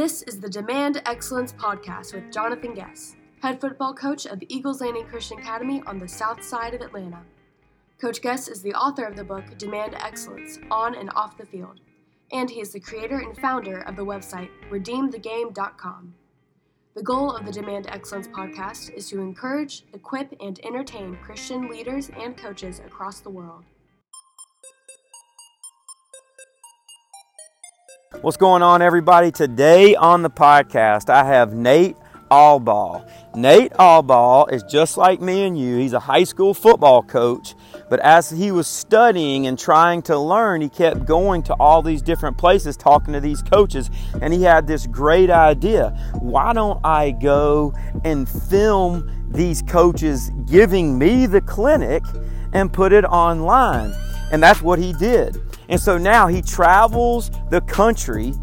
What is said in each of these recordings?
This is the Demand Excellence Podcast with Jonathan Guess, head football coach of Eagles Landing Christian Academy on the south side of Atlanta. Coach Guess is the author of the book Demand Excellence on and off the field, and he is the creator and founder of the website redeemthegame.com. The goal of the Demand Excellence podcast is to encourage, equip, and entertain Christian leaders and coaches across the world. What's going on, everybody? Today on the podcast, I have Nate Albaugh. Nate Albaugh is just like me and you. He's a high school football coach, but as he was studying and trying to learn, he kept going to all these different places talking to these coaches, and he had this great idea. Why don't I go and film these coaches giving me the clinic and put it online? And that's what he did. And so now he travels the country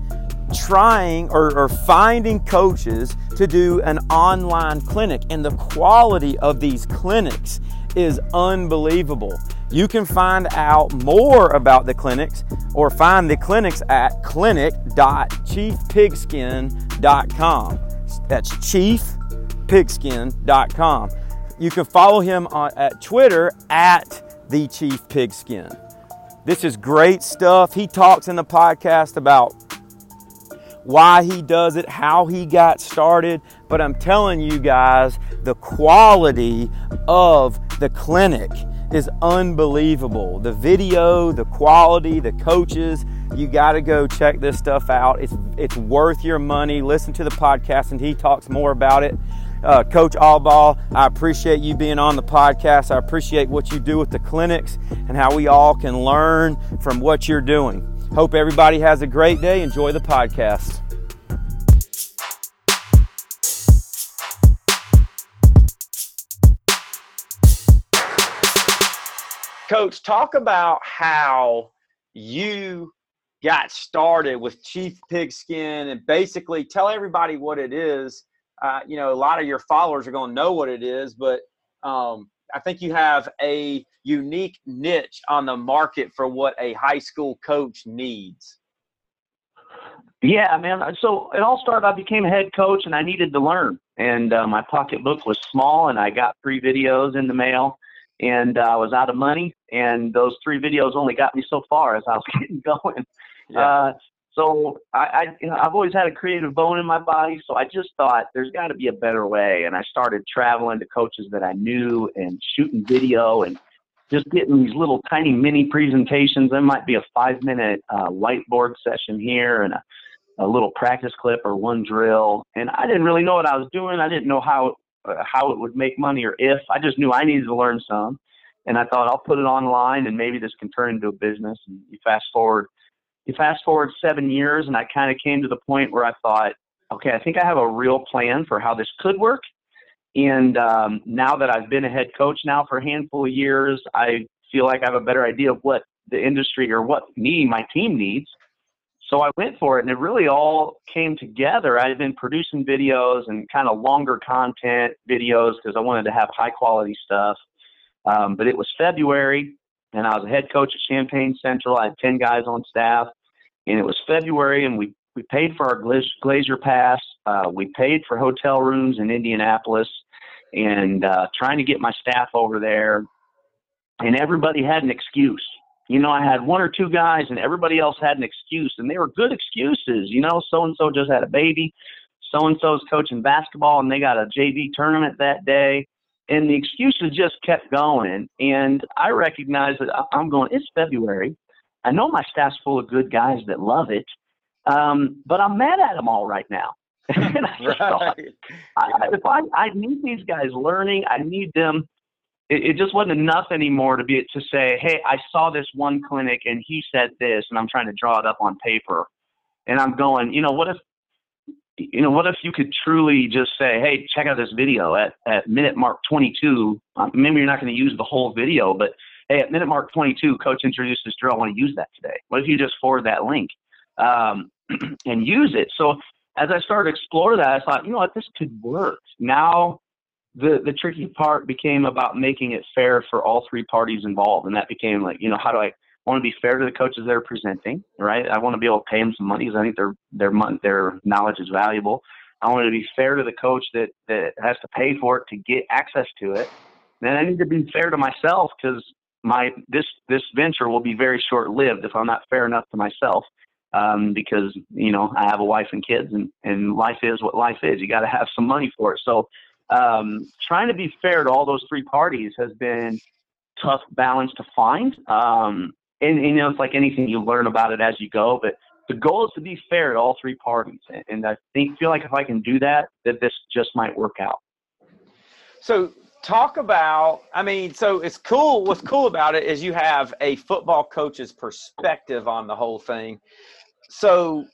trying or, or, finding coaches to do an online clinic. And the quality of these clinics is unbelievable. You can find out more about the clinics or find the clinics at clinic.chiefpigskin.com. That's chiefpigskin.com. You can follow him on, at Twitter at the Chief Pigskin. This is great stuff. He talks in the podcast about why he does it, how he got started. But I'm telling you guys, the quality of the clinic is unbelievable. The video, the quality, the coaches, you got to go check this stuff out. It's it's worth your money. Listen to the podcast and he talks more about it. Uh, Coach Albaugh, I appreciate you being on the podcast. I appreciate what you do with the clinics and how we all can learn from what you're doing. Hope everybody has a great day. Enjoy the podcast. Coach, talk about how you got started with Chief Pigskin and basically tell everybody what it is uh, you know, a lot of your followers are going to know what it is, but um, I think you have a unique niche on the market for what a high school coach needs. Yeah, man. So it all started. I became a head coach, and I needed to learn. And uh, my pocketbook was small, and I got three videos in the mail, and uh, I was out of money. And those three videos only got me so far as I was getting going. Yeah. Uh, so I, I you know, I've always had a creative bone in my body. So I just thought there's got to be a better way. And I started traveling to coaches that I knew and shooting video and just getting these little tiny mini presentations. There might be a five minute uh, whiteboard session here and a, a little practice clip or one drill. And I didn't really know what I was doing. I didn't know how uh, how it would make money or if. I just knew I needed to learn some. And I thought I'll put it online and maybe this can turn into a business. And you fast forward you fast forward seven years, and I kind of came to the point where I thought, okay, I think I have a real plan for how this could work. And um, now that I've been a head coach now for a handful of years, I feel like I have a better idea of what the industry or what me, my team needs. So I went for it, and it really all came together. I had been producing videos and kind of longer content videos because I wanted to have high quality stuff. Um, but it was February, and I was a head coach at Champaign Central. I had 10 guys on staff and it was February, and we we paid for our Glazier Pass. Uh, we paid for hotel rooms in Indianapolis, and uh, trying to get my staff over there. And everybody had an excuse. You know, I had one or two guys, and everybody else had an excuse, and they were good excuses. You know, so and so just had a baby, so and so's coaching basketball, and they got a JV tournament that day. And the excuses just kept going. And I recognized that I'm going, it's February. I know my staff's full of good guys that love it, um, but I'm mad at them all right now. and I right. thought, I, if I, I need these guys learning, I need them. It, it just wasn't enough anymore to be to say, hey, I saw this one clinic and he said this, and I'm trying to draw it up on paper, and I'm going, you know, what if you know, what if you could truly just say, hey, check out this video at, at minute mark 22. Um, maybe you're not going to use the whole video, but hey, at minute mark 22, coach introduced this drill. I want to use that today. What if you just forward that link um, and use it? So as I started to explore that, I thought, you know what, this could work. Now the the tricky part became about making it fair for all three parties involved, and that became like, you know, how do I want to be fair to the coaches that are presenting, right? I want to be able to pay them some money because I think their their their knowledge is valuable. I want to be fair to the coach that that has to pay for it to get access to it. Then I need to be fair to myself because my this this venture will be very short lived if I'm not fair enough to myself. Um, because you know I have a wife and kids, and and life is what life is. You got to have some money for it. So um, trying to be fair to all those three parties has been tough balance to find. Um, and, and, you know, it's like anything you learn about it as you go, but the goal is to be fair to all three parties. And I think, feel like if I can do that, that this just might work out. So talk about, I mean, so it's cool. What's cool about it is you have a football coach's perspective on the whole thing. So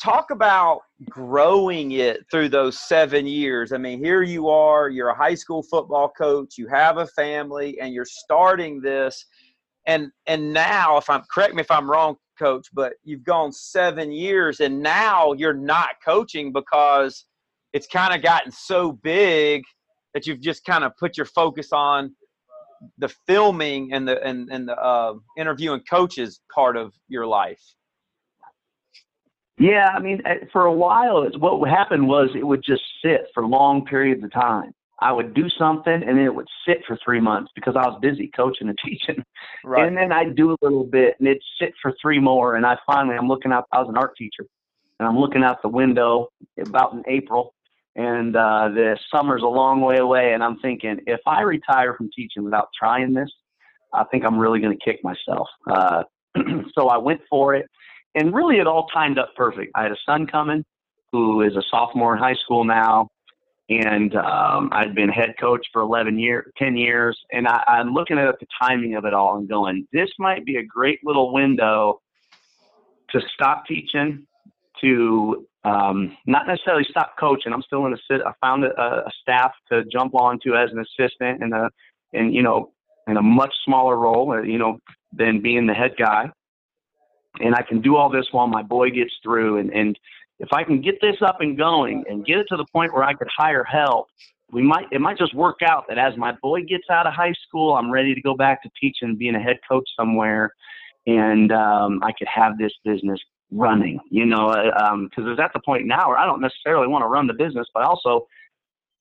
talk about growing it through those seven years. I mean, here you are, you're a high school football coach, you have a family, and you're starting this. And and now, if I'm correct me if I'm wrong, coach, but you've gone seven years and now you're not coaching because it's kind of gotten so big that you've just kind of put your focus on the filming and the and, and the uh, interviewing coaches part of your life. Yeah, I mean, eh, for a while, what happened was it would just sit for long periods of time. I would do something and then it would sit for three months because I was busy coaching and teaching. Right. And then I'd do a little bit and it'd sit for three more. And I finally, I'm looking out, I was an art teacher and I'm looking out the window about in April and uh, the summer's a long way away. And I'm thinking, if I retire from teaching without trying this, I think I'm really going to kick myself. Uh, so I went for it and really it all timed up perfect. I had a son coming who is a sophomore in high school now, and um, I'd been head coach for 11 years, 10 years, and I, I'm looking at the timing of it all and going, this might be a great little window to stop teaching, to um, not necessarily stop coaching. I'm still in a sit. I found a, a staff to jump onto as an assistant and a, and you know, in a much smaller role, you know, than being the head guy and I can do all this while my boy gets through. And, and if I can get this up and going and get it to the point where I could hire help, we might it might just work out that as my boy gets out of high school, I'm ready to go back to teaching, being a head coach somewhere, and um, I could have this business running. You know, because uh, um, it's at the point now where I don't necessarily want to run the business, but also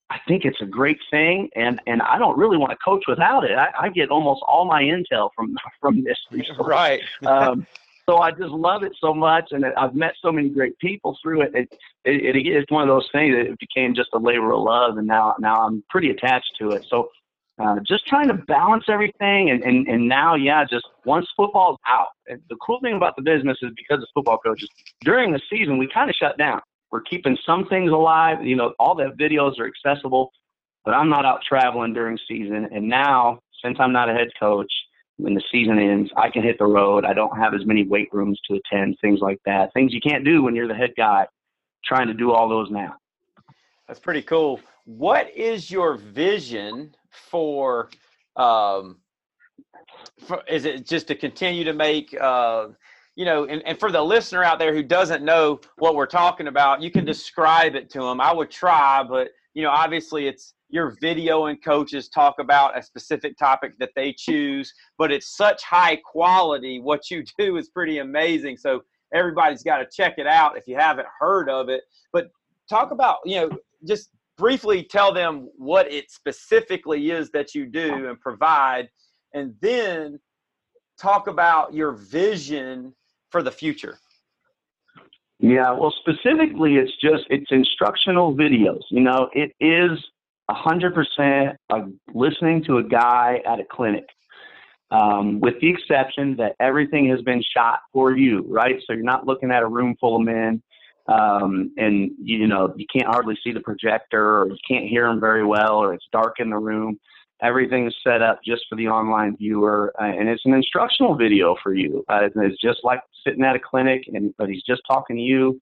I think it's a great thing, and and I don't really want to coach without it. I, I get almost all my intel from from this resource. Right. um, so I just love it so much, and I've met so many great people through it. It, it, it it's one of those things that it became just a labor of love, and now now I'm pretty attached to it. So uh, just trying to balance everything, and, and and now yeah, just once football's out, and the cool thing about the business is because of football coaches during the season we kind of shut down. We're keeping some things alive. You know, all the videos are accessible, but I'm not out traveling during season. And now, since I'm not a head coach, when the season ends, I can hit the road. I don't have as many weight rooms to attend, things like that. Things you can't do when you're the head guy. Trying to do all those now. That's pretty cool. What is your vision for? Um, for is it just to continue to make? Uh, you know, and, and for the listener out there who doesn't know what we're talking about, you can describe it to them. I would try, but you know, obviously it's your video and coaches talk about a specific topic that they choose, but it's such high quality. What you do is pretty amazing. So everybody's got to check it out if you haven't heard of it. But talk about, you know, just briefly tell them what it specifically is that you do and provide, and then talk about your vision for the future. Yeah, well, specifically, it's just it's instructional videos. You know, it is a 100% listening to a guy at a clinic, um, with the exception that everything has been shot for you, right? So you're not looking at a room full of men, um, and you know you can't hardly see the projector, or you can't hear them very well, or it's dark in the room. Everything is set up just for the online viewer, uh, and it's an instructional video for you. Uh, it's just like sitting at a clinic, and but he's just talking to you.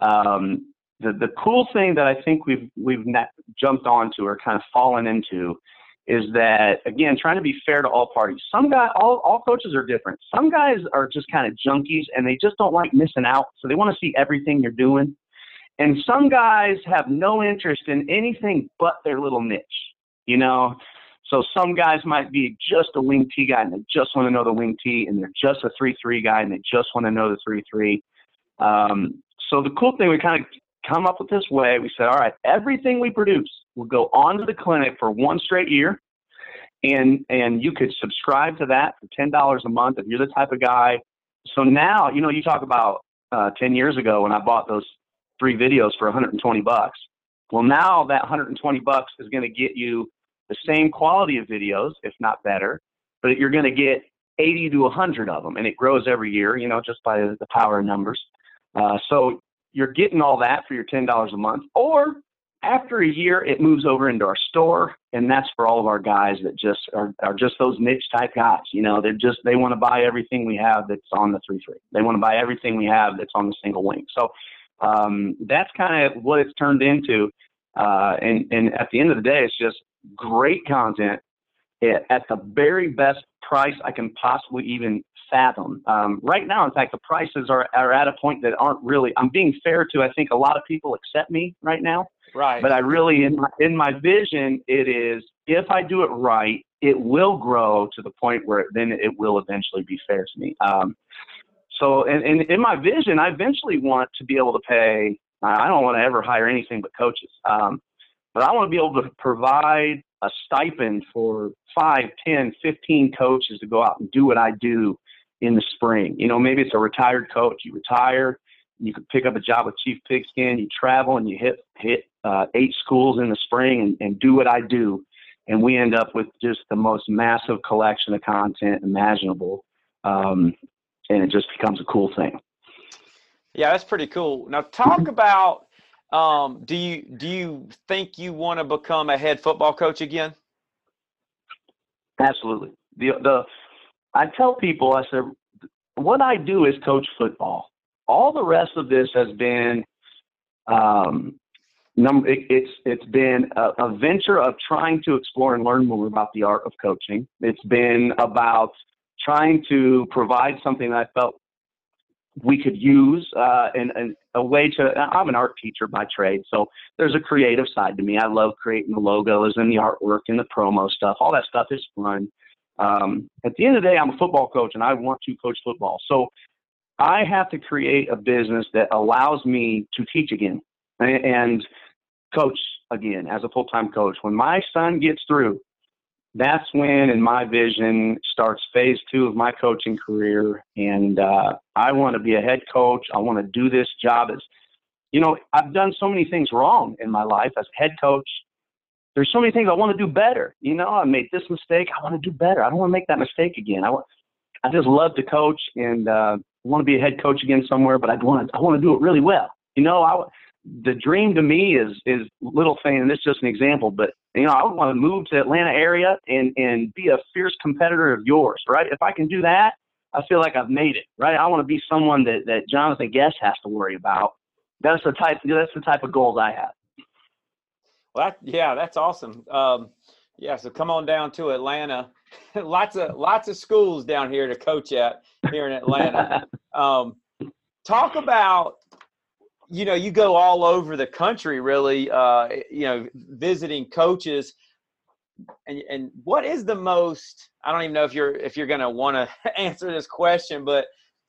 Um, the the cool thing that I think we've we've jumped onto or kind of fallen into is that again trying to be fair to all parties. Some guy all all coaches are different. Some guys are just kind of junkies and they just don't like missing out, so they want to see everything you're doing. And some guys have no interest in anything but their little niche, you know. So some guys might be just a wing T guy and they just want to know the wing T, and they're just a three three guy and they just want to know the three three. Um, so the cool thing, we kind of come up with this way. We said, all right, everything we produce will go onto the clinic for one straight year, and and you could subscribe to that for ten dollars a month if you're the type of guy. So now, you know, you talk about uh, ten years ago when I bought those three videos for 120 bucks. Well, now that 120 bucks is going to get you the same quality of videos, if not better, but you're going to get 80 to 100 of them, and it grows every year, you know, just by the power of numbers. Uh, so you're getting all that for your $10 a month, or after a year, it moves over into our store, and that's for all of our guys that just are, are just those niche type guys. You know, they're just they want to buy everything we have that's on the three three. They want to buy everything we have that's on the single wing. So um, that's kind of what it's turned into. Uh, and and at the end of the day, it's just great content at the very best price I can possibly even fathom. Um, right now, in fact, the prices are, are at a point that aren't really. I'm being fair to. I think a lot of people accept me right now. Right. But I really, in my in my vision, it is if I do it right, it will grow to the point where then it will eventually be fair to me. Um, so, and, and in my vision, I eventually want to be able to pay. I don't want to ever hire anything but coaches. Um, but I want to be able to provide a stipend for five, ten, fifteen coaches to go out and do what I do in the spring. You know, maybe it's a retired coach. You retire, you could pick up a job with Chief Pigskin. You travel and you hit hit uh, eight schools in the spring and, and do what I do, and we end up with just the most massive collection of content imaginable, um, and it just becomes a cool thing. Yeah, that's pretty cool. Now talk about um, do you do you think you want to become a head football coach again? Absolutely. The the I tell people I said what I do is coach football. All the rest of this has been um, num- it, it's it's been a, a venture of trying to explore and learn more about the art of coaching. It's been about trying to provide something that I felt we could use uh, and, and a way to. I'm an art teacher by trade, so there's a creative side to me. I love creating the logos and the artwork and the promo stuff. All that stuff is fun. Um, at the end of the day, I'm a football coach and I want to coach football. So I have to create a business that allows me to teach again and coach again as a full time coach. When my son gets through, that's when, in my vision, starts phase two of my coaching career. And uh, I want to be a head coach. I want to do this job as, you know, I've done so many things wrong in my life as head coach. There's so many things I want to do better. You know, I made this mistake. I want to do better. I don't want to make that mistake again. I want, I just love to coach and uh, want to be a head coach again somewhere, but I want to, I want to do it really well. You know, I, the dream to me is is little thing, and this is just an example, but you know, I would want to move to Atlanta area and and be a fierce competitor of yours, right? If I can do that, I feel like I've made it, right? I want to be someone that that Jonathan Guess has to worry about. That's the type that's the type of goals I have. Well, that, yeah, that's awesome. Um, yeah, so come on down to Atlanta. lots of lots of schools down here to coach at here in Atlanta. um, talk about you know, you go all over the country, really, uh, you know, visiting coaches. And, and what is the most? I don't even know if you're if you're going to want to answer this question, but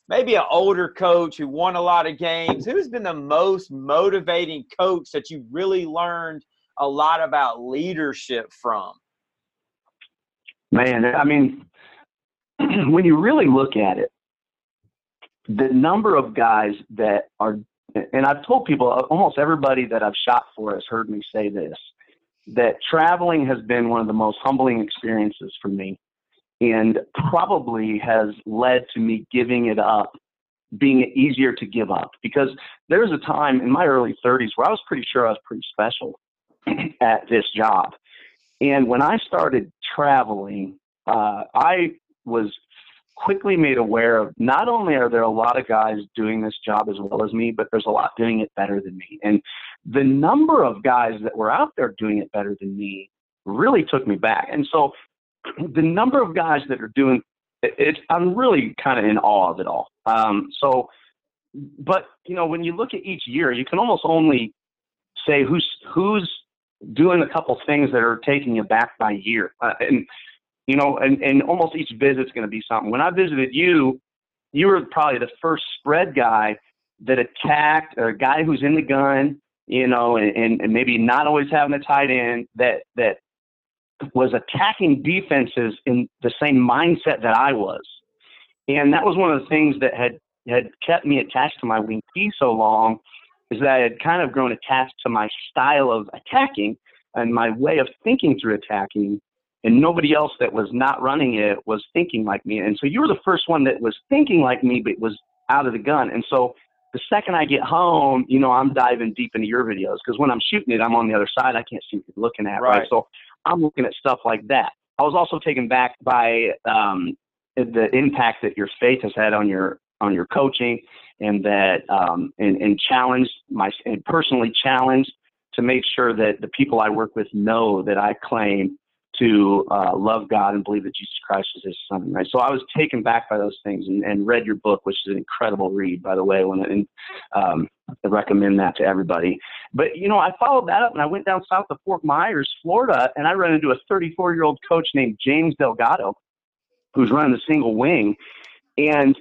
maybe an older coach who won a lot of games. Who's been the most motivating coach that you really learned a lot about leadership from? Man, I mean, when you really look at it, the number of guys that are and I've told people, uh, almost everybody that I've shot for has heard me say this, that traveling has been one of the most humbling experiences for me and probably has led to me giving it up, being easier to give up. Because there was a time in my early 30s where I was pretty sure I was pretty special at this job. And when I started traveling, uh, I was quickly made aware of not only are there a lot of guys doing this job as well as me, but there's a lot doing it better than me. And the number of guys that were out there doing it better than me really took me back. And so the number of guys that are doing it, it I'm really kind of in awe of it all. Um, so, but you know, when you look at each year, you can almost only say who's who's doing a couple things that are taking you back by year. Uh, and, you know, and, and almost each visit's going to be something. When I visited you, you were probably the first spread guy that attacked or a guy who's in the gun, you know, and, and maybe not always having a tight end that, that was attacking defenses in the same mindset that I was. And that was one of the things that had, had kept me attached to my wing T so long is that I had kind of grown attached to my style of attacking and my way of thinking through attacking. And nobody else that was not running it was thinking like me. And so you were the first one that was thinking like me, but was out of the gun. And so the second I get home, you know, I'm diving deep into your videos because when I'm shooting it, I'm on the other side. I can't see what you're looking at, right? right? So I'm looking at stuff like that. I was also taken back by um, the impact that your faith has had on your on your coaching, and that um, and, and challenged my and personally challenged to make sure that the people I work with know that I claim to uh, love God and believe that Jesus Christ is His Son. Right. So I was taken back by those things and, and read your book, which is an incredible read, by the way. When and um, I recommend that to everybody. But you know, I followed that up and I went down south to Fort Myers, Florida, and I ran into a 34 year old coach named James Delgado, who's running the single wing, and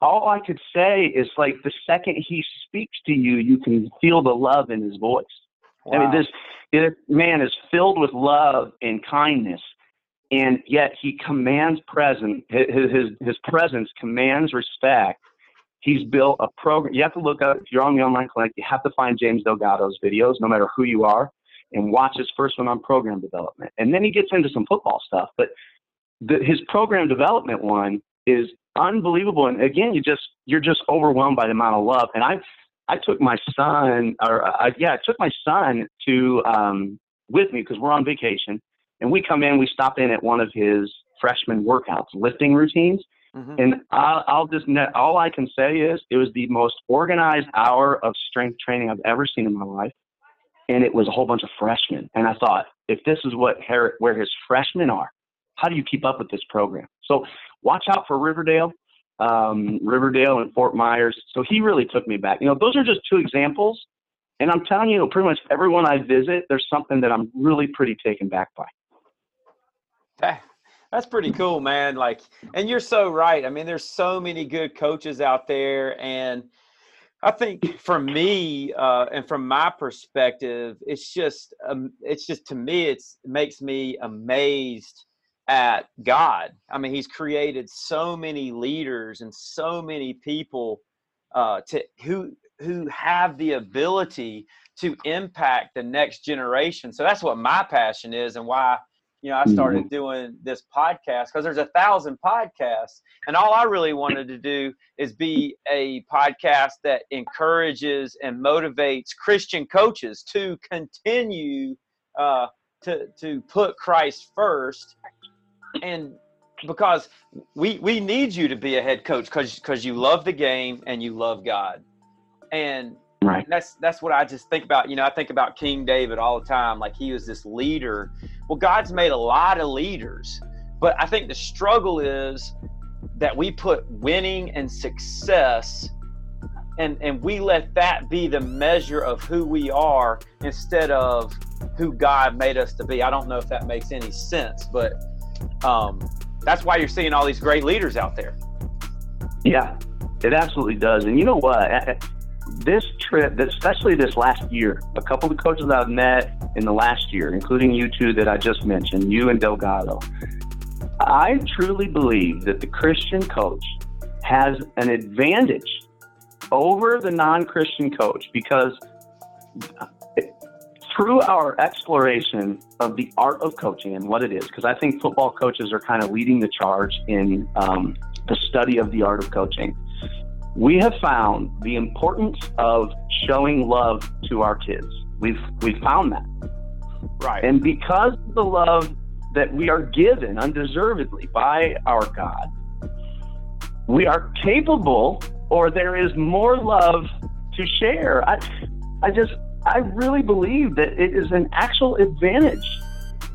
all I could say is like the second he speaks to you, you can feel the love in his voice. Wow. I mean, this, this man is filled with love and kindness, and yet he commands presence. His, his his presence commands respect. He's built a program. You have to look up if you're on the online clinic. You have to find James Delgado's videos, no matter who you are, and watch his first one on program development. And then he gets into some football stuff, but the, his program development one is unbelievable. And again, you just you're just overwhelmed by the amount of love. And I I took my son, or I, yeah, I took my son to um, with me because we're on vacation, and we come in. We stop in at one of his freshman workouts, lifting routines. Mm-hmm. And I'll, I'll just all I can say is it was the most organized hour of strength training I've ever seen in my life, and it was a whole bunch of freshmen. And I thought, if this is what where his freshmen are, how do you keep up with this program? So watch out for Riverdale, um, Riverdale and Fort Myers. So he really took me back. You know, those are just two examples. And I'm telling you, pretty much everyone I visit, there's something that I'm really pretty taken back by. That, that's pretty cool, man. Like, and you're so right. I mean, there's so many good coaches out there, and I think for me, uh, and from my perspective, it's just, um, it's just to me, it's it makes me amazed at God. I mean, He's created so many leaders and so many people uh, to who who have the ability to impact the next generation. So that's what my passion is, and why you know I started mm-hmm. doing this podcast because there's a thousand podcasts, and all I really wanted to do is be a podcast that encourages and motivates Christian coaches to continue uh, to to put Christ first and because we we need you to be a head coach because because you love the game and you love God, and right. that's that's what I just think about. You know, I think about King David all the time. Like he was this leader. Well, God's made a lot of leaders, but I think the struggle is that we put winning and success and and we let that be the measure of who we are instead of who God made us to be. I don't know if that makes any sense, but um, that's why you're seeing all these great leaders out there. Yeah, it absolutely does. And you know what? This trip, especially this last year, a couple of coaches I've met in the last year, including you two that I just mentioned, you and Delgado, I truly believe that the Christian coach has an advantage over the non Christian coach because through our exploration of the art of coaching and what it is, because I think football coaches are kind of leading the charge in um, the study of the art of coaching, we have found the importance of showing love to our kids. We've we've found that. Right. And because of the love that we are given undeservedly by our God, we are capable or there is more love to share. I I just I really believe that it is an actual advantage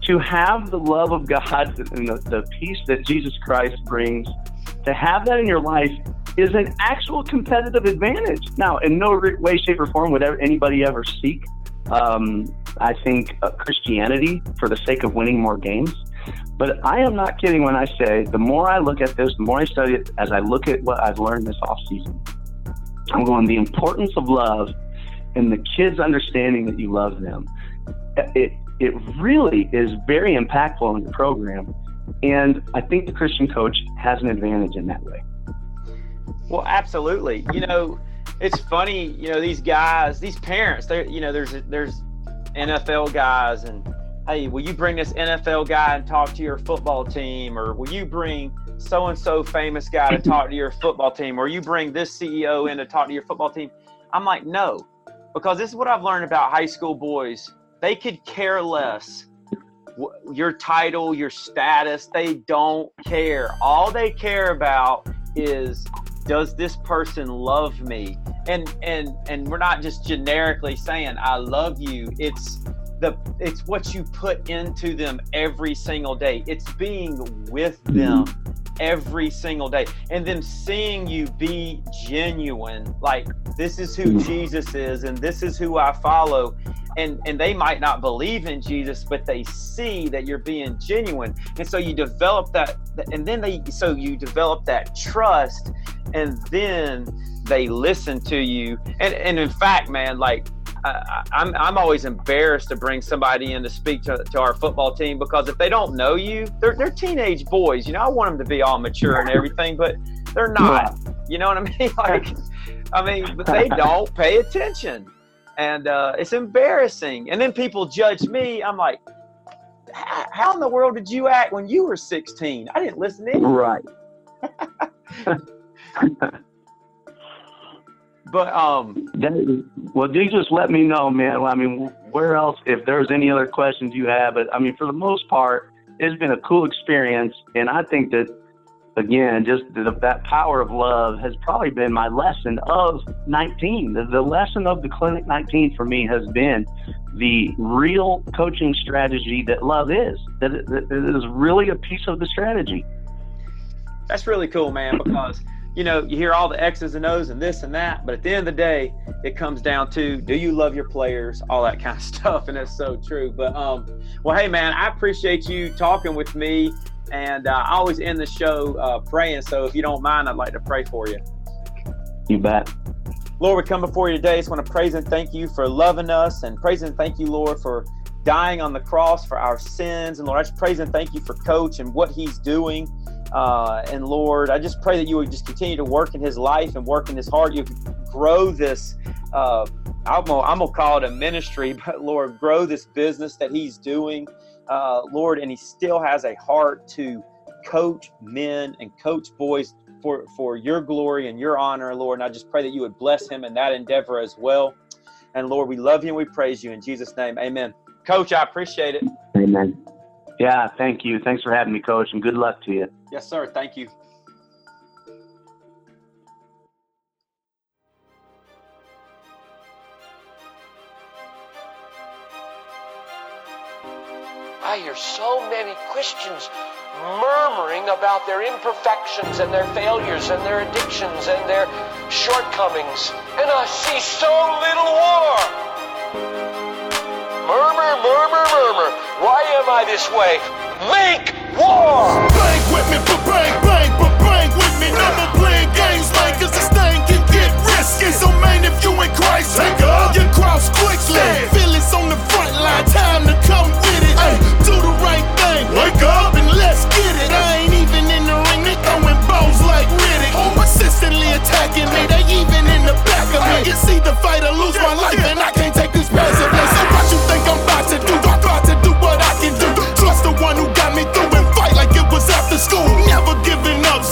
to have the love of God and the, the peace that Jesus Christ brings. To have that in your life is an actual competitive advantage. Now, in no way, shape, or form would anybody ever seek um, I think, uh, Christianity for the sake of winning more games. But I am not kidding when I say the more I look at this, the more I study it, as I look at what I've learned this off season, I'm going the importance of love and the kids understanding that you love them. It it really is very impactful in the program, and I think the Christian coach has an advantage in that way. Well, absolutely. You know, it's funny. You know, these guys, these parents. They, you know, there's there's NFL guys, and hey, will you bring this NFL guy and talk to your football team, or will you bring so and so famous guy to talk to your football team, or you bring this CEO in to talk to your football team? I'm like, no, because this is what I've learned about high school boys. They could care less your title, your status. They don't care. All they care about is does this person love me? And and and we're not just generically saying I love you. It's the it's what you put into them every single day. It's being with them every single day. And then seeing you be genuine like this is who mm. jesus is and this is who i follow. And and they might not believe in jesus but they see that you're being genuine. And so you develop that and then they so you develop that trust and then they listen to you. And and in fact man like I, I'm, I'm always embarrassed to bring somebody in to speak to, to our football team because if they don't know you, they're, they're teenage boys. You know, I want them to be all mature and everything, but they're not. You know what I mean? Like, I mean, but they don't pay attention, and uh, it's embarrassing. And then people judge me. I'm like, how in the world did you act when you were 16? I didn't listen to you. Right. But um, that, well, you just let me know, man. I mean, where else? If there's any other questions you have, but I mean, for the most part, it's been a cool experience, and I think that again, just the, that power of love has probably been my lesson of 19. The, the lesson of the Clinic 19 for me has been the real coaching strategy that love is. That it, that it is really a piece of the strategy. That's really cool, man, because you know, you hear all the X's and O's and this and that, but at the end of the day, it comes down to do you love your players, all that kind of stuff, and that's so true. But um, well, hey man, I appreciate you talking with me, and uh, I always end the show uh, praying. So if you don't mind, I'd like to pray for you. You bet. Lord, we come before you today. I just want to praise and thank you for loving us, and praise and thank you, Lord, for dying on the cross for our sins. And Lord, I just praise and thank you for Coach and what he's doing. Uh, and Lord, I just pray that you would just continue to work in his life and work in his heart. You grow this. Uh, I'm gonna, call it a ministry, but Lord, grow this business that he's doing, uh, Lord, and he still has a heart to coach men and coach boys for for your glory and your honor, Lord. And I just pray that you would bless him in that endeavor as well. And Lord, we love you and we praise you in Jesus' name. Amen. Coach, I appreciate it. Amen. Yeah, thank you. Thanks for having me, Coach, and good luck to you. Yes, sir. Thank you. I hear so many Christians murmuring about their imperfections and their failures and their addictions and their shortcomings. And I see so little war. Murmur, murmur, murmur. Why am I this way? Make war! Bang with me, but bang, bang, but bang with me. No more playing games, man, cause this thing can get risky. So, man, if you in Christ, take up your cross quickly. Feelings on the front line, time to come with it. Ay, do the right thing, wake up and let's get it. I ain't even in the ring, they throwing bows like Riddick. Persistently attacking me, they even in the back of me. It's either fight or lose my life, and I can't take this passively. So, what you think I'm about to do? I'm about to do what I can do. Trust the one who got me through after school. Never giving up,